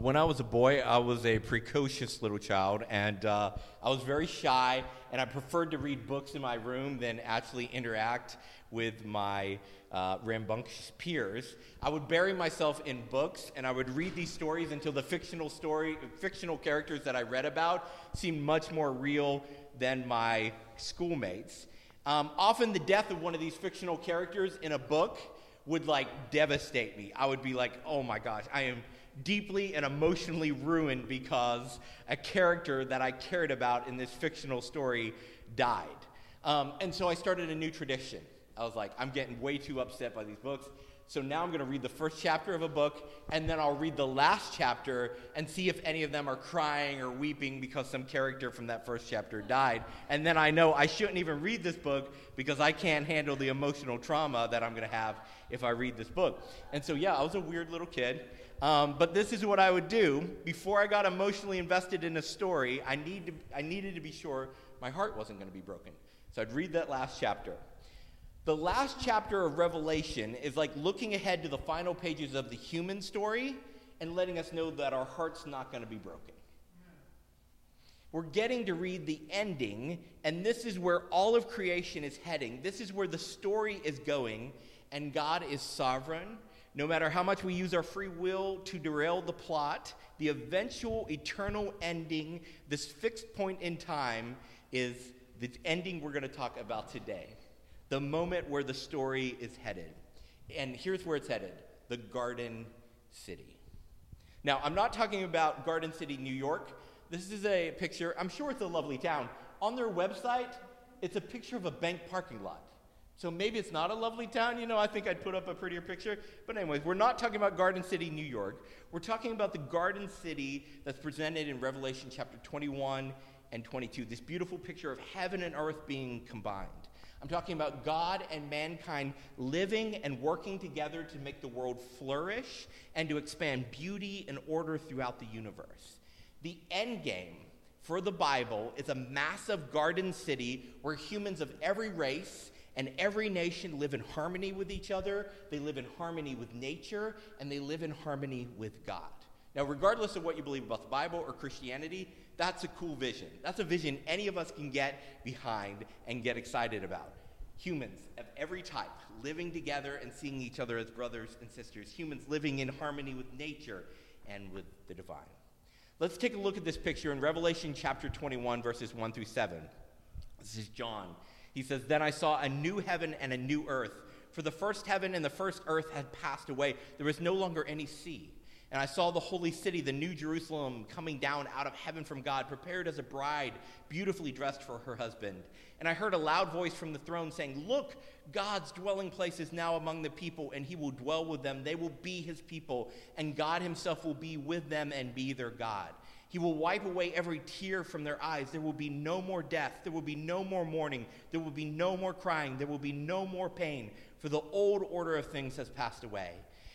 when I was a boy, I was a precocious little child, and uh, I was very shy, and I preferred to read books in my room than actually interact with my uh, rambunctious peers. I would bury myself in books, and I would read these stories until the fictional story, fictional characters that I read about seemed much more real than my schoolmates. Um, often, the death of one of these fictional characters in a book would like devastate me. I would be like, "Oh my gosh, I am." Deeply and emotionally ruined because a character that I cared about in this fictional story died. Um, and so I started a new tradition. I was like, I'm getting way too upset by these books. So now I'm going to read the first chapter of a book, and then I'll read the last chapter and see if any of them are crying or weeping because some character from that first chapter died. And then I know I shouldn't even read this book because I can't handle the emotional trauma that I'm going to have if I read this book. And so, yeah, I was a weird little kid. Um, but this is what I would do. Before I got emotionally invested in a story, I, need to, I needed to be sure my heart wasn't going to be broken. So I'd read that last chapter. The last chapter of Revelation is like looking ahead to the final pages of the human story and letting us know that our heart's not going to be broken. We're getting to read the ending, and this is where all of creation is heading. This is where the story is going, and God is sovereign no matter how much we use our free will to derail the plot, the eventual eternal ending, this fixed point in time, is the ending we're going to talk about today. The moment where the story is headed. And here's where it's headed the Garden City. Now, I'm not talking about Garden City, New York. This is a picture, I'm sure it's a lovely town. On their website, it's a picture of a bank parking lot. So maybe it's not a lovely town. You know, I think I'd put up a prettier picture. But, anyways, we're not talking about Garden City, New York. We're talking about the Garden City that's presented in Revelation chapter 21 and 22. This beautiful picture of heaven and earth being combined. I'm talking about God and mankind living and working together to make the world flourish and to expand beauty and order throughout the universe. The end game for the Bible is a massive garden city where humans of every race and every nation live in harmony with each other, they live in harmony with nature, and they live in harmony with God. Now, regardless of what you believe about the Bible or Christianity, that's a cool vision. That's a vision any of us can get behind and get excited about. Humans of every type living together and seeing each other as brothers and sisters. Humans living in harmony with nature and with the divine. Let's take a look at this picture in Revelation chapter 21, verses 1 through 7. This is John he says, Then I saw a new heaven and a new earth. For the first heaven and the first earth had passed away. There was no longer any sea. And I saw the holy city, the new Jerusalem, coming down out of heaven from God, prepared as a bride, beautifully dressed for her husband. And I heard a loud voice from the throne saying, Look, God's dwelling place is now among the people, and he will dwell with them. They will be his people, and God himself will be with them and be their God. He will wipe away every tear from their eyes. There will be no more death. There will be no more mourning. There will be no more crying. There will be no more pain, for the old order of things has passed away.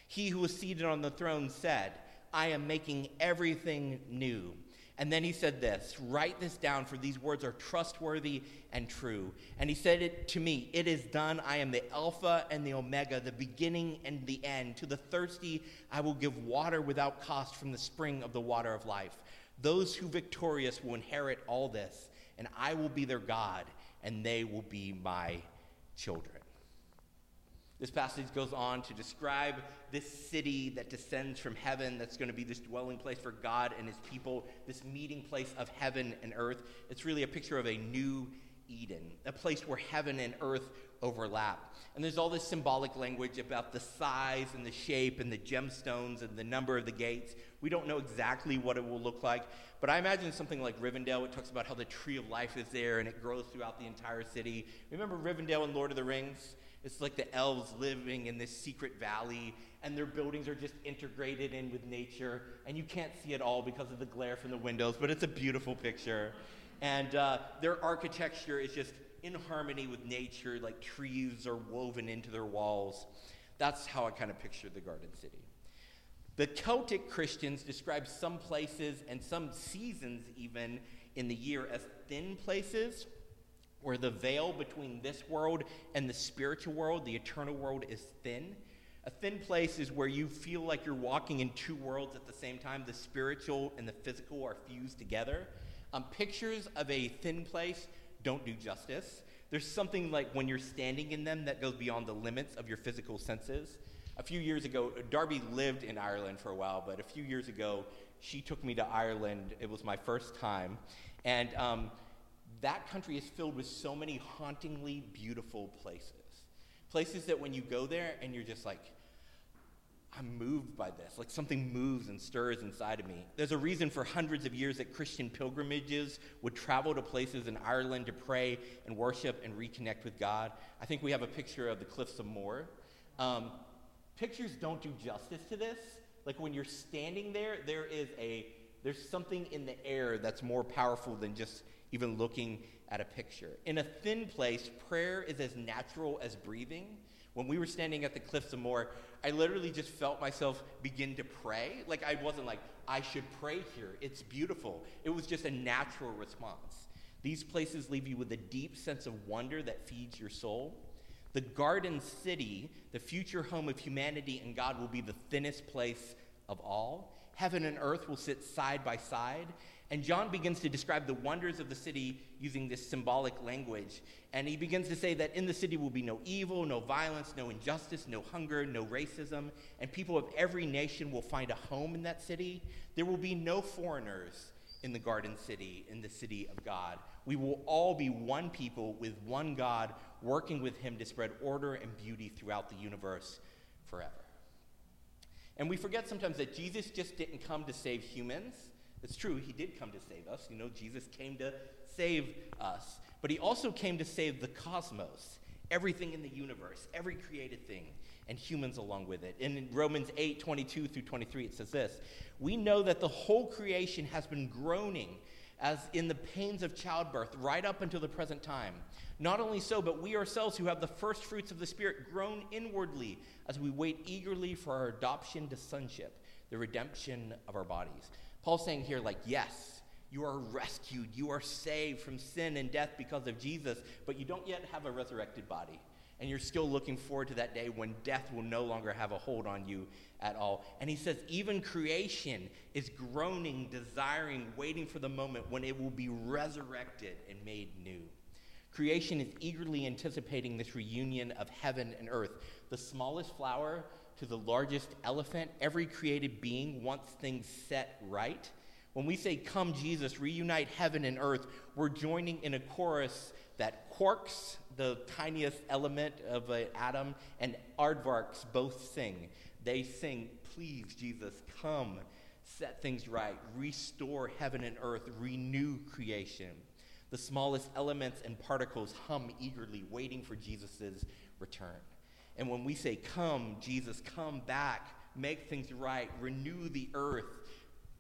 He who was seated on the throne said, I am making everything new. And then he said this Write this down, for these words are trustworthy and true. And he said it to me It is done. I am the Alpha and the Omega, the beginning and the end. To the thirsty, I will give water without cost from the spring of the water of life. Those who victorious will inherit all this, and I will be their God, and they will be my children. This passage goes on to describe this city that descends from heaven, that's going to be this dwelling place for God and his people, this meeting place of heaven and earth. It's really a picture of a new Eden, a place where heaven and earth overlap. And there's all this symbolic language about the size and the shape and the gemstones and the number of the gates. We don't know exactly what it will look like, but I imagine something like Rivendell. It talks about how the tree of life is there and it grows throughout the entire city. Remember Rivendell in Lord of the Rings? It's like the elves living in this secret valley, and their buildings are just integrated in with nature, and you can't see it all because of the glare from the windows, but it's a beautiful picture. And uh, their architecture is just in harmony with nature, like trees are woven into their walls. That's how I kind of picture the Garden City. The Celtic Christians describe some places and some seasons, even in the year, as thin places where the veil between this world and the spiritual world, the eternal world, is thin. A thin place is where you feel like you're walking in two worlds at the same time. The spiritual and the physical are fused together. Um, pictures of a thin place don't do justice. There's something like when you're standing in them that goes beyond the limits of your physical senses. A few years ago, Darby lived in Ireland for a while, but a few years ago, she took me to Ireland. It was my first time. And um, that country is filled with so many hauntingly beautiful places. Places that when you go there and you're just like, I'm moved by this. Like something moves and stirs inside of me. There's a reason for hundreds of years that Christian pilgrimages would travel to places in Ireland to pray and worship and reconnect with God. I think we have a picture of the Cliffs of Moher. Um, pictures don't do justice to this. Like when you're standing there, there is a there's something in the air that's more powerful than just even looking at a picture. In a thin place, prayer is as natural as breathing. When we were standing at the Cliffs of Moher, I literally just felt myself begin to pray. Like I wasn't like, I should pray here. It's beautiful. It was just a natural response. These places leave you with a deep sense of wonder that feeds your soul. The garden city, the future home of humanity and God, will be the thinnest place of all. Heaven and earth will sit side by side, and John begins to describe the wonders of the city using this symbolic language. And he begins to say that in the city will be no evil, no violence, no injustice, no hunger, no racism, and people of every nation will find a home in that city. There will be no foreigners in the garden city, in the city of God. We will all be one people with one God, working with him to spread order and beauty throughout the universe forever. And we forget sometimes that Jesus just didn't come to save humans. It's true, he did come to save us. You know, Jesus came to save us. But he also came to save the cosmos, everything in the universe, every created thing, and humans along with it. In Romans 8 22 through 23, it says this We know that the whole creation has been groaning as in the pains of childbirth right up until the present time. Not only so, but we ourselves who have the first fruits of the Spirit groan inwardly as we wait eagerly for our adoption to sonship, the redemption of our bodies. Paul's saying here, like, yes, you are rescued, you are saved from sin and death because of Jesus, but you don't yet have a resurrected body. And you're still looking forward to that day when death will no longer have a hold on you at all. And he says, even creation is groaning, desiring, waiting for the moment when it will be resurrected and made new. Creation is eagerly anticipating this reunion of heaven and earth. The smallest flower to the largest elephant, every created being wants things set right. When we say, Come, Jesus, reunite heaven and earth, we're joining in a chorus that quarks, the tiniest element of an atom, and aardvarks both sing. They sing, Please, Jesus, come, set things right, restore heaven and earth, renew creation. The smallest elements and particles hum eagerly, waiting for Jesus' return. And when we say, Come, Jesus, come back, make things right, renew the earth,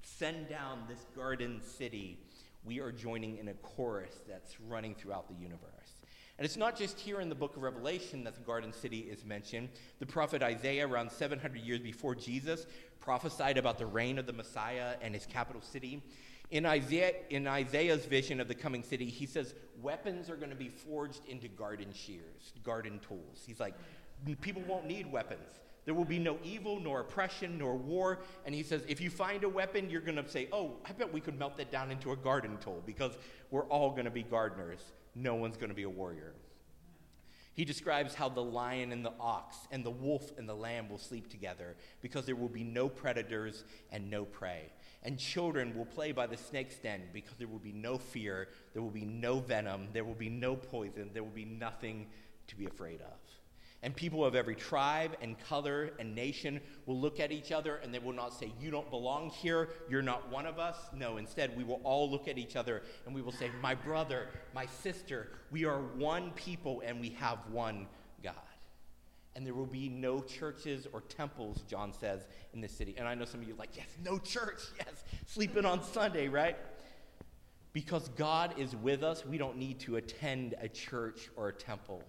send down this garden city, we are joining in a chorus that's running throughout the universe. And it's not just here in the book of Revelation that the garden city is mentioned. The prophet Isaiah, around 700 years before Jesus, prophesied about the reign of the Messiah and his capital city. In, Isaiah, in Isaiah's vision of the coming city, he says weapons are going to be forged into garden shears, garden tools. He's like, people won't need weapons. There will be no evil, nor oppression, nor war. And he says, if you find a weapon, you're going to say, oh, I bet we could melt that down into a garden tool because we're all going to be gardeners. No one's going to be a warrior. He describes how the lion and the ox and the wolf and the lamb will sleep together because there will be no predators and no prey. And children will play by the snake's den because there will be no fear, there will be no venom, there will be no poison, there will be nothing to be afraid of. And people of every tribe and color and nation will look at each other and they will not say, You don't belong here, you're not one of us. No, instead, we will all look at each other and we will say, My brother, my sister, we are one people and we have one God. And there will be no churches or temples, John says, in this city. And I know some of you are like, Yes, no church, yes, sleeping on Sunday, right? Because God is with us, we don't need to attend a church or a temple.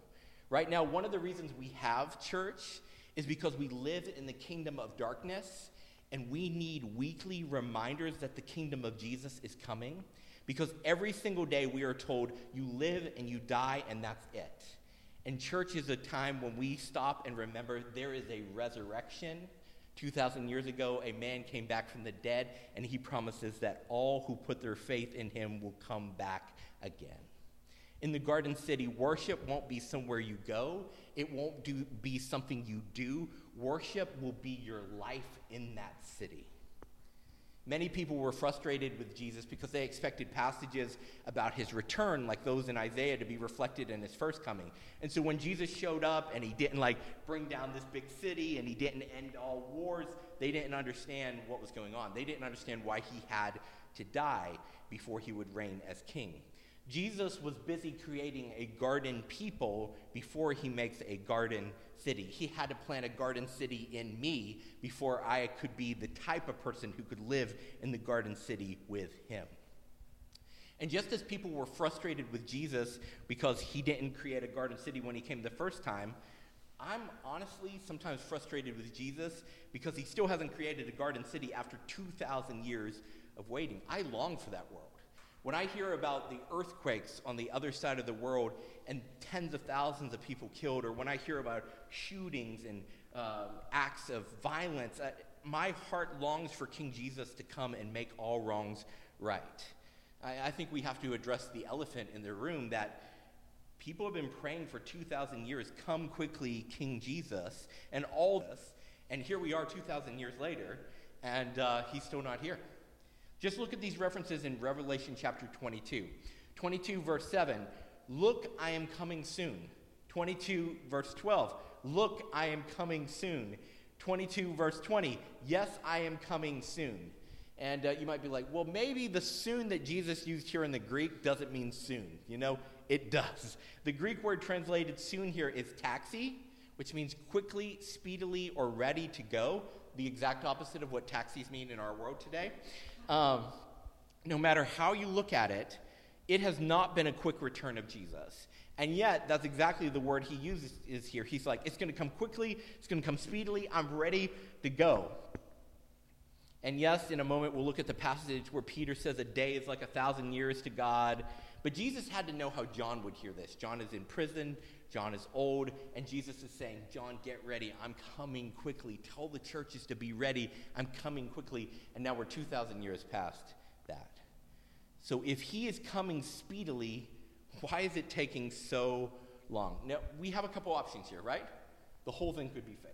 Right now, one of the reasons we have church is because we live in the kingdom of darkness and we need weekly reminders that the kingdom of Jesus is coming. Because every single day we are told you live and you die and that's it. And church is a time when we stop and remember there is a resurrection. 2,000 years ago, a man came back from the dead, and he promises that all who put their faith in him will come back again. In the Garden City, worship won't be somewhere you go, it won't do, be something you do. Worship will be your life in that city. Many people were frustrated with Jesus because they expected passages about his return, like those in Isaiah, to be reflected in his first coming. And so when Jesus showed up and he didn't like bring down this big city and he didn't end all wars, they didn't understand what was going on. They didn't understand why he had to die before he would reign as king. Jesus was busy creating a garden people before he makes a garden city. He had to plant a garden city in me before I could be the type of person who could live in the garden city with him. And just as people were frustrated with Jesus because he didn't create a garden city when he came the first time, I'm honestly sometimes frustrated with Jesus because he still hasn't created a garden city after 2,000 years of waiting. I long for that world. When I hear about the earthquakes on the other side of the world and tens of thousands of people killed, or when I hear about shootings and uh, acts of violence, my heart longs for King Jesus to come and make all wrongs right. I, I think we have to address the elephant in the room that people have been praying for 2,000 years come quickly, King Jesus, and all this. And here we are 2,000 years later, and uh, he's still not here. Just look at these references in Revelation chapter 22. 22, verse 7, look, I am coming soon. 22, verse 12, look, I am coming soon. 22, verse 20, yes, I am coming soon. And uh, you might be like, well, maybe the soon that Jesus used here in the Greek doesn't mean soon. You know, it does. The Greek word translated soon here is taxi, which means quickly, speedily, or ready to go, the exact opposite of what taxis mean in our world today. Um, no matter how you look at it, it has not been a quick return of Jesus. And yet, that's exactly the word he uses is here. He's like, it's going to come quickly, it's going to come speedily, I'm ready to go. And yes, in a moment, we'll look at the passage where Peter says a day is like a thousand years to God. But Jesus had to know how John would hear this. John is in prison, John is old, and Jesus is saying, John, get ready. I'm coming quickly. Tell the churches to be ready. I'm coming quickly. And now we're 2,000 years past that. So if he is coming speedily, why is it taking so long? Now, we have a couple options here, right? The whole thing could be fake.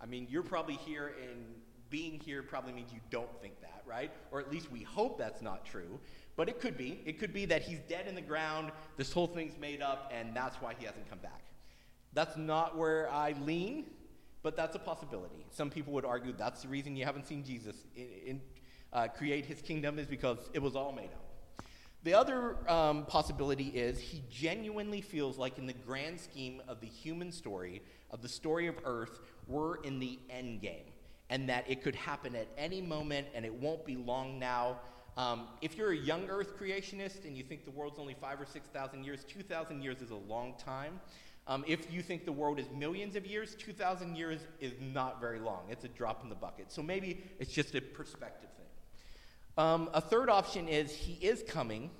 I mean, you're probably here, and being here probably means you don't think that, right? Or at least we hope that's not true. But it could be. It could be that he's dead in the ground, this whole thing's made up, and that's why he hasn't come back. That's not where I lean, but that's a possibility. Some people would argue that's the reason you haven't seen Jesus in, in, uh, create his kingdom is because it was all made up. The other um, possibility is he genuinely feels like, in the grand scheme of the human story, of the story of earth, we're in the end game, and that it could happen at any moment, and it won't be long now. Um, if you're a young Earth creationist and you think the world's only five or six thousand years, 2,000 years is a long time. Um, if you think the world is millions of years, 2,000 years is not very long. It's a drop in the bucket. So maybe it's just a perspective thing. Um, a third option is he is coming,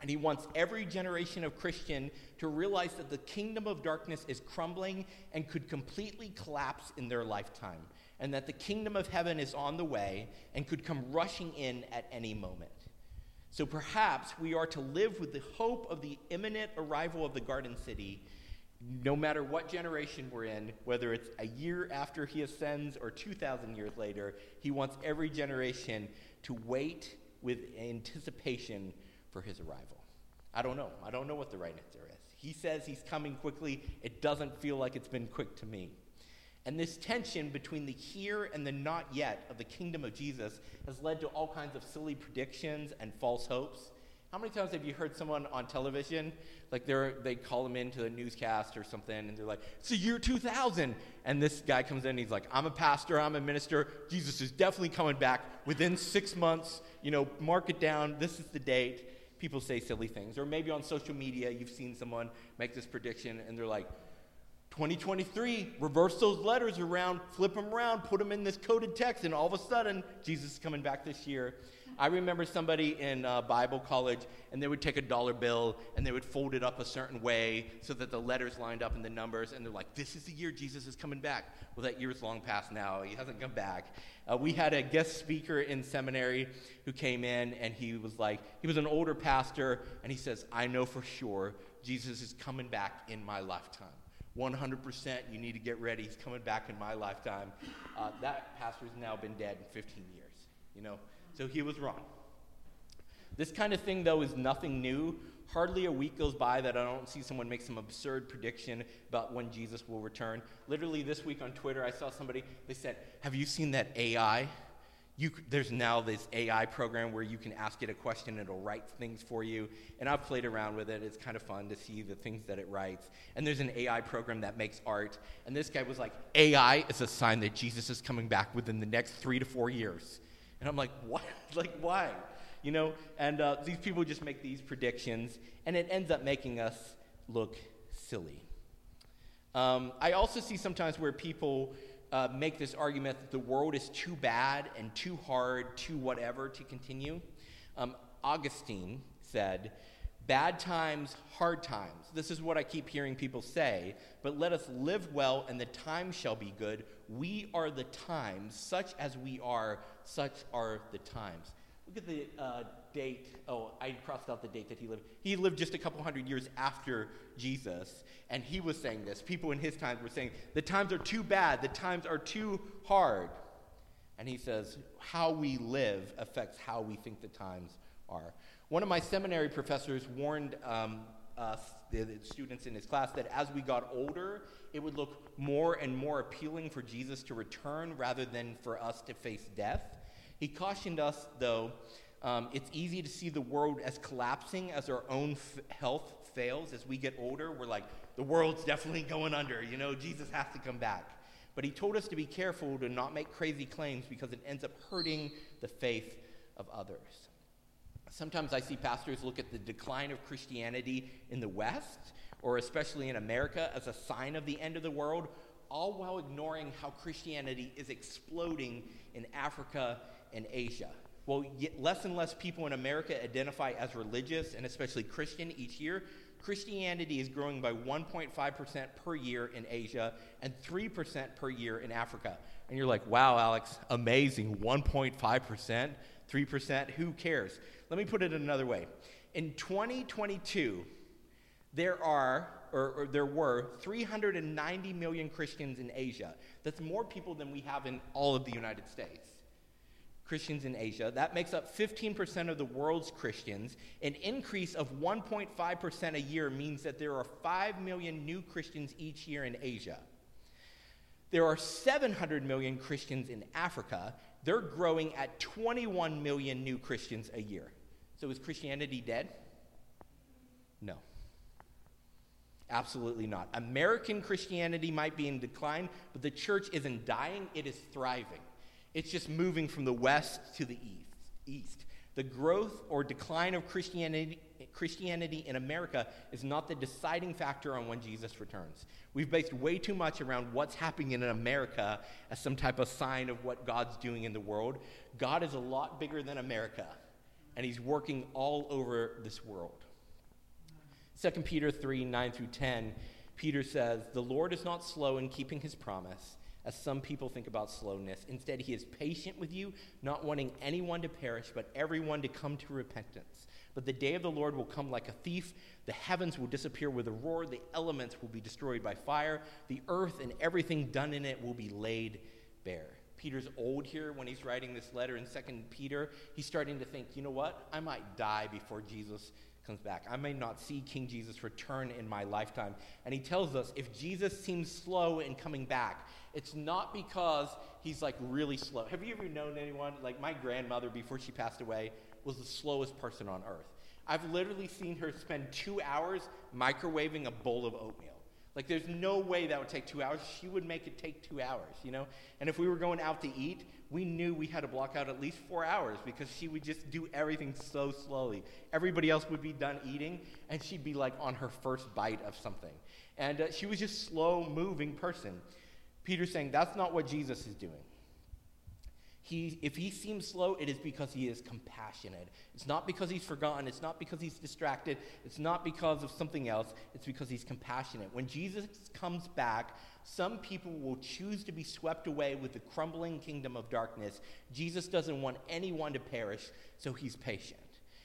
and he wants every generation of Christian to realize that the kingdom of darkness is crumbling and could completely collapse in their lifetime and that the kingdom of heaven is on the way and could come rushing in at any moment. So perhaps we are to live with the hope of the imminent arrival of the garden city, no matter what generation we're in, whether it's a year after he ascends or 2,000 years later. He wants every generation to wait with anticipation for his arrival. I don't know. I don't know what the right answer is. He says he's coming quickly. It doesn't feel like it's been quick to me. And this tension between the here and the not yet of the kingdom of Jesus has led to all kinds of silly predictions and false hopes. How many times have you heard someone on television, like they they call them into a newscast or something, and they're like, "It's the year 2000," and this guy comes in, and he's like, "I'm a pastor, I'm a minister. Jesus is definitely coming back within six months. You know, mark it down. This is the date." People say silly things, or maybe on social media, you've seen someone make this prediction, and they're like, 2023, reverse those letters around, flip them around, put them in this coded text, and all of a sudden, Jesus is coming back this year. I remember somebody in uh, Bible college, and they would take a dollar bill and they would fold it up a certain way so that the letters lined up in the numbers, and they're like, This is the year Jesus is coming back. Well, that year's long past now. He hasn't come back. Uh, we had a guest speaker in seminary who came in, and he was like, He was an older pastor, and he says, I know for sure Jesus is coming back in my lifetime. 100%, you need to get ready. He's coming back in my lifetime. Uh, that pastor's now been dead in 15 years, you know, so he was wrong. This kind of thing, though, is nothing new. Hardly a week goes by that I don't see someone make some absurd prediction about when Jesus will return. Literally, this week on Twitter, I saw somebody, they said, Have you seen that AI you, there's now this AI program where you can ask it a question and it'll write things for you. And I've played around with it. It's kind of fun to see the things that it writes. And there's an AI program that makes art. And this guy was like, AI is a sign that Jesus is coming back within the next three to four years. And I'm like, what? like, why? You know, and uh, these people just make these predictions, and it ends up making us look silly. Um, I also see sometimes where people uh, make this argument that the world is too bad and too hard, too whatever to continue. Um, Augustine said, Bad times, hard times. This is what I keep hearing people say, but let us live well, and the times shall be good. We are the times, such as we are, such are the times. Look at the uh, date. Oh, I crossed out the date that he lived. He lived just a couple hundred years after Jesus, and he was saying this. People in his time were saying, the times are too bad, the times are too hard. And he says, how we live affects how we think the times are. One of my seminary professors warned um, us, the, the students in his class, that as we got older, it would look more and more appealing for Jesus to return rather than for us to face death. He cautioned us, though, um, it's easy to see the world as collapsing as our own f- health fails. As we get older, we're like, the world's definitely going under. You know, Jesus has to come back. But he told us to be careful to not make crazy claims because it ends up hurting the faith of others. Sometimes I see pastors look at the decline of Christianity in the West, or especially in America, as a sign of the end of the world, all while ignoring how Christianity is exploding in Africa and Asia. Well, less and less people in America identify as religious and especially Christian each year. Christianity is growing by 1.5% per year in Asia and 3% per year in Africa. And you're like, wow, Alex, amazing. 1.5%, 3%, who cares? Let me put it another way. In 2022, there are, or, or there were, 390 million Christians in Asia. That's more people than we have in all of the United States. Christians in Asia. That makes up 15% of the world's Christians. An increase of 1.5% a year means that there are 5 million new Christians each year in Asia. There are 700 million Christians in Africa. They're growing at 21 million new Christians a year. So is Christianity dead? No. Absolutely not. American Christianity might be in decline, but the church isn't dying, it is thriving. It's just moving from the west to the east. east. The growth or decline of Christianity, Christianity in America is not the deciding factor on when Jesus returns. We've based way too much around what's happening in America as some type of sign of what God's doing in the world. God is a lot bigger than America, and He's working all over this world. 2 Peter 3 9 through 10, Peter says, The Lord is not slow in keeping His promise as some people think about slowness. Instead, he is patient with you, not wanting anyone to perish, but everyone to come to repentance. But the day of the Lord will come like a thief. The heavens will disappear with a roar. The elements will be destroyed by fire. The earth and everything done in it will be laid bare. Peter's old here when he's writing this letter in 2 Peter. He's starting to think, you know what? I might die before Jesus comes back. I may not see King Jesus return in my lifetime. And he tells us if Jesus seems slow in coming back, it's not because he's like really slow. Have you ever known anyone, like my grandmother before she passed away, was the slowest person on earth? I've literally seen her spend two hours microwaving a bowl of oatmeal. Like, there's no way that would take two hours. She would make it take two hours, you know? And if we were going out to eat, we knew we had to block out at least four hours because she would just do everything so slowly. Everybody else would be done eating, and she'd be like on her first bite of something. And uh, she was just slow moving person. Peter's saying that's not what Jesus is doing. He, if he seems slow, it is because he is compassionate. It's not because he's forgotten. It's not because he's distracted. It's not because of something else. It's because he's compassionate. When Jesus comes back, some people will choose to be swept away with the crumbling kingdom of darkness. Jesus doesn't want anyone to perish, so he's patient.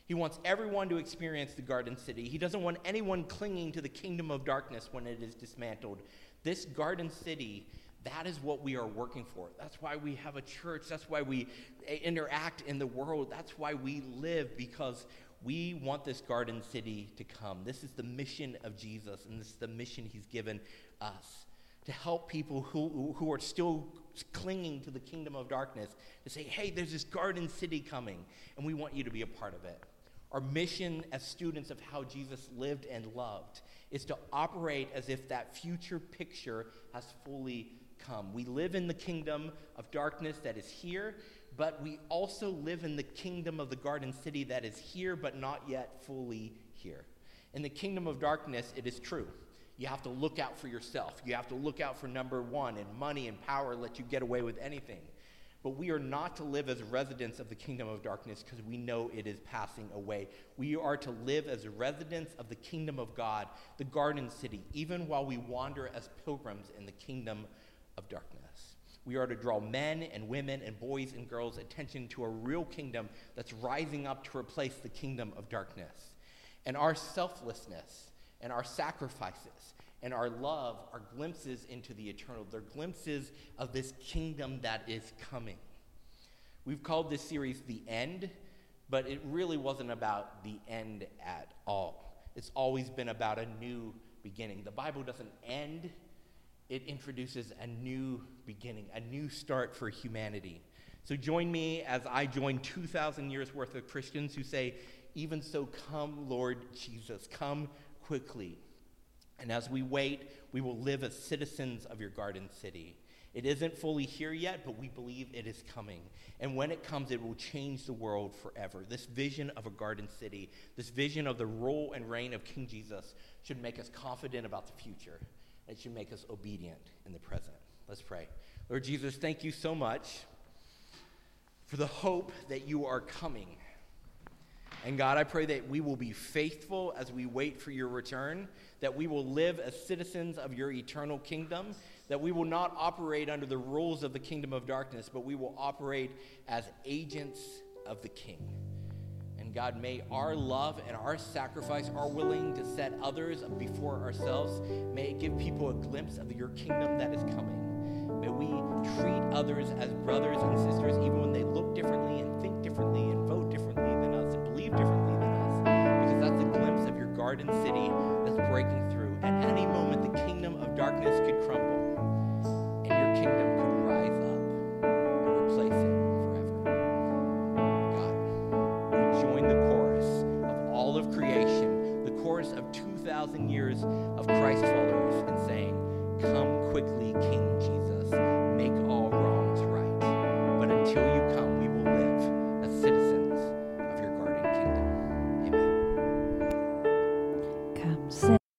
He wants everyone to experience the garden city. He doesn't want anyone clinging to the kingdom of darkness when it is dismantled. This garden city that is what we are working for. That's why we have a church. That's why we eh, interact in the world. That's why we live, because we want this garden city to come. This is the mission of Jesus, and this is the mission he's given us to help people who, who are still clinging to the kingdom of darkness to say, hey, there's this garden city coming, and we want you to be a part of it. Our mission as students of how Jesus lived and loved is to operate as if that future picture has fully come. We live in the kingdom of darkness that is here, but we also live in the kingdom of the garden city that is here, but not yet fully here. In the kingdom of darkness, it is true. You have to look out for yourself. You have to look out for number one, and money and power let you get away with anything. But we are not to live as residents of the kingdom of darkness because we know it is passing away. We are to live as residents of the kingdom of God, the garden city, even while we wander as pilgrims in the kingdom of darkness. We are to draw men and women and boys and girls' attention to a real kingdom that's rising up to replace the kingdom of darkness. And our selflessness and our sacrifices and our love are glimpses into the eternal. They're glimpses of this kingdom that is coming. We've called this series The End, but it really wasn't about the end at all. It's always been about a new beginning. The Bible doesn't end it introduces a new beginning, a new start for humanity. So join me as I join 2,000 years worth of Christians who say, Even so, come, Lord Jesus, come quickly. And as we wait, we will live as citizens of your garden city. It isn't fully here yet, but we believe it is coming. And when it comes, it will change the world forever. This vision of a garden city, this vision of the rule and reign of King Jesus, should make us confident about the future. It should make us obedient in the present. Let's pray. Lord Jesus, thank you so much for the hope that you are coming. And God, I pray that we will be faithful as we wait for your return, that we will live as citizens of your eternal kingdom, that we will not operate under the rules of the kingdom of darkness, but we will operate as agents of the king. God, may our love and our sacrifice, our willing to set others before ourselves, may it give people a glimpse of your kingdom that is coming. May we treat others as brothers and sisters, even when they look differently and think differently and vote differently than us and believe differently than us, because that's a glimpse of your garden city that's breaking through. At any moment, the kingdom of darkness could crumble,